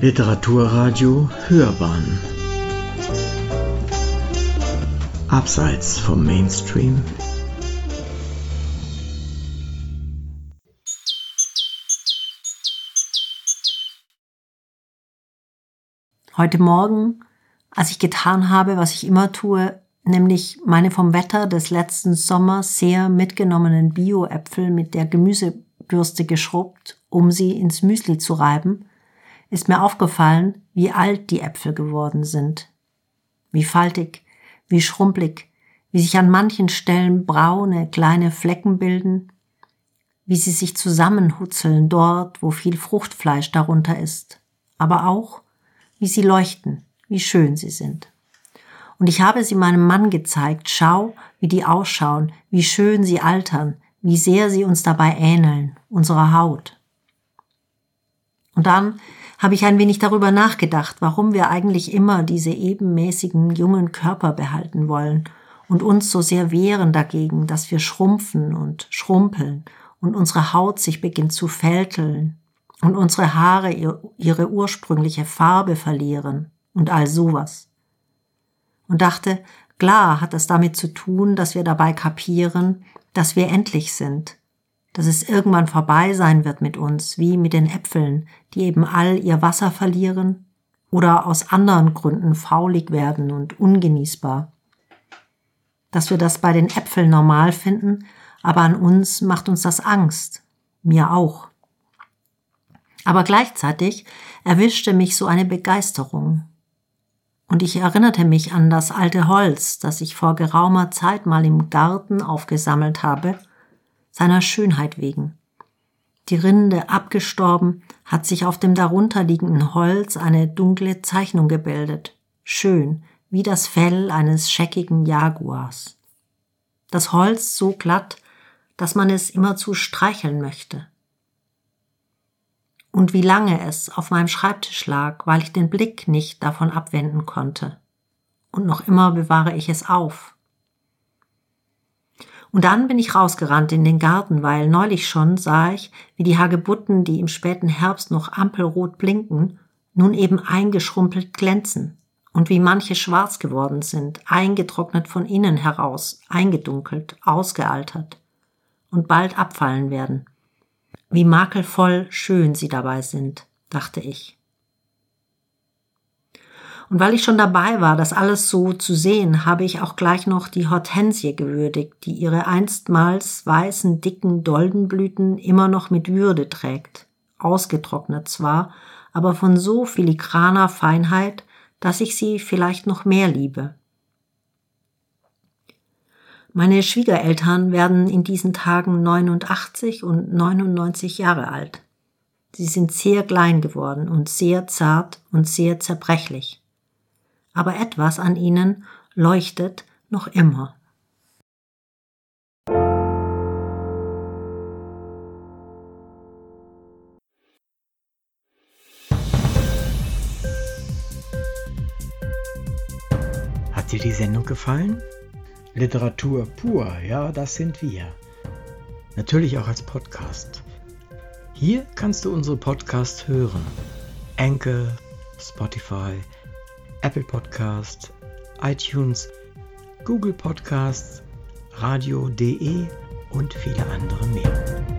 Literaturradio Hörbahn. Abseits vom Mainstream. Heute Morgen, als ich getan habe, was ich immer tue, nämlich meine vom Wetter des letzten Sommers sehr mitgenommenen Bio-Äpfel mit der Gemüsebürste geschrubbt, um sie ins Müsli zu reiben, ist mir aufgefallen, wie alt die Äpfel geworden sind. Wie faltig, wie schrumpelig, wie sich an manchen Stellen braune kleine Flecken bilden, wie sie sich zusammenhutzeln dort, wo viel Fruchtfleisch darunter ist, aber auch, wie sie leuchten, wie schön sie sind. Und ich habe sie meinem Mann gezeigt, schau, wie die ausschauen, wie schön sie altern, wie sehr sie uns dabei ähneln, unserer Haut. Und dann habe ich ein wenig darüber nachgedacht, warum wir eigentlich immer diese ebenmäßigen jungen Körper behalten wollen und uns so sehr wehren dagegen, dass wir schrumpfen und schrumpeln und unsere Haut sich beginnt zu fälteln und unsere Haare ihre ursprüngliche Farbe verlieren und all sowas. Und dachte, klar hat das damit zu tun, dass wir dabei kapieren, dass wir endlich sind, dass es irgendwann vorbei sein wird mit uns, wie mit den Äpfeln, die eben all ihr Wasser verlieren oder aus anderen Gründen faulig werden und ungenießbar. Dass wir das bei den Äpfeln normal finden, aber an uns macht uns das Angst, mir auch. Aber gleichzeitig erwischte mich so eine Begeisterung. Und ich erinnerte mich an das alte Holz, das ich vor geraumer Zeit mal im Garten aufgesammelt habe, seiner Schönheit wegen. Die Rinde abgestorben, hat sich auf dem darunterliegenden Holz eine dunkle Zeichnung gebildet, schön, wie das Fell eines scheckigen Jaguars. Das Holz so glatt, dass man es immerzu streicheln möchte und wie lange es auf meinem Schreibtisch lag, weil ich den Blick nicht davon abwenden konnte. Und noch immer bewahre ich es auf. Und dann bin ich rausgerannt in den Garten, weil neulich schon sah ich, wie die Hagebutten, die im späten Herbst noch ampelrot blinken, nun eben eingeschrumpelt glänzen und wie manche schwarz geworden sind, eingetrocknet von innen heraus, eingedunkelt, ausgealtert und bald abfallen werden. Wie makelvoll schön sie dabei sind, dachte ich. Und weil ich schon dabei war, das alles so zu sehen, habe ich auch gleich noch die Hortensie gewürdigt, die ihre einstmals weißen, dicken Doldenblüten immer noch mit Würde trägt, ausgetrocknet zwar, aber von so filigraner Feinheit, dass ich sie vielleicht noch mehr liebe. Meine Schwiegereltern werden in diesen Tagen 89 und 99 Jahre alt. Sie sind sehr klein geworden und sehr zart und sehr zerbrechlich. Aber etwas an ihnen leuchtet noch immer. Hat dir die Sendung gefallen? Literatur pur, ja, das sind wir. Natürlich auch als Podcast. Hier kannst du unsere Podcasts hören. Anchor, Spotify, Apple Podcast, iTunes, Google Podcasts, radio.de und viele andere mehr.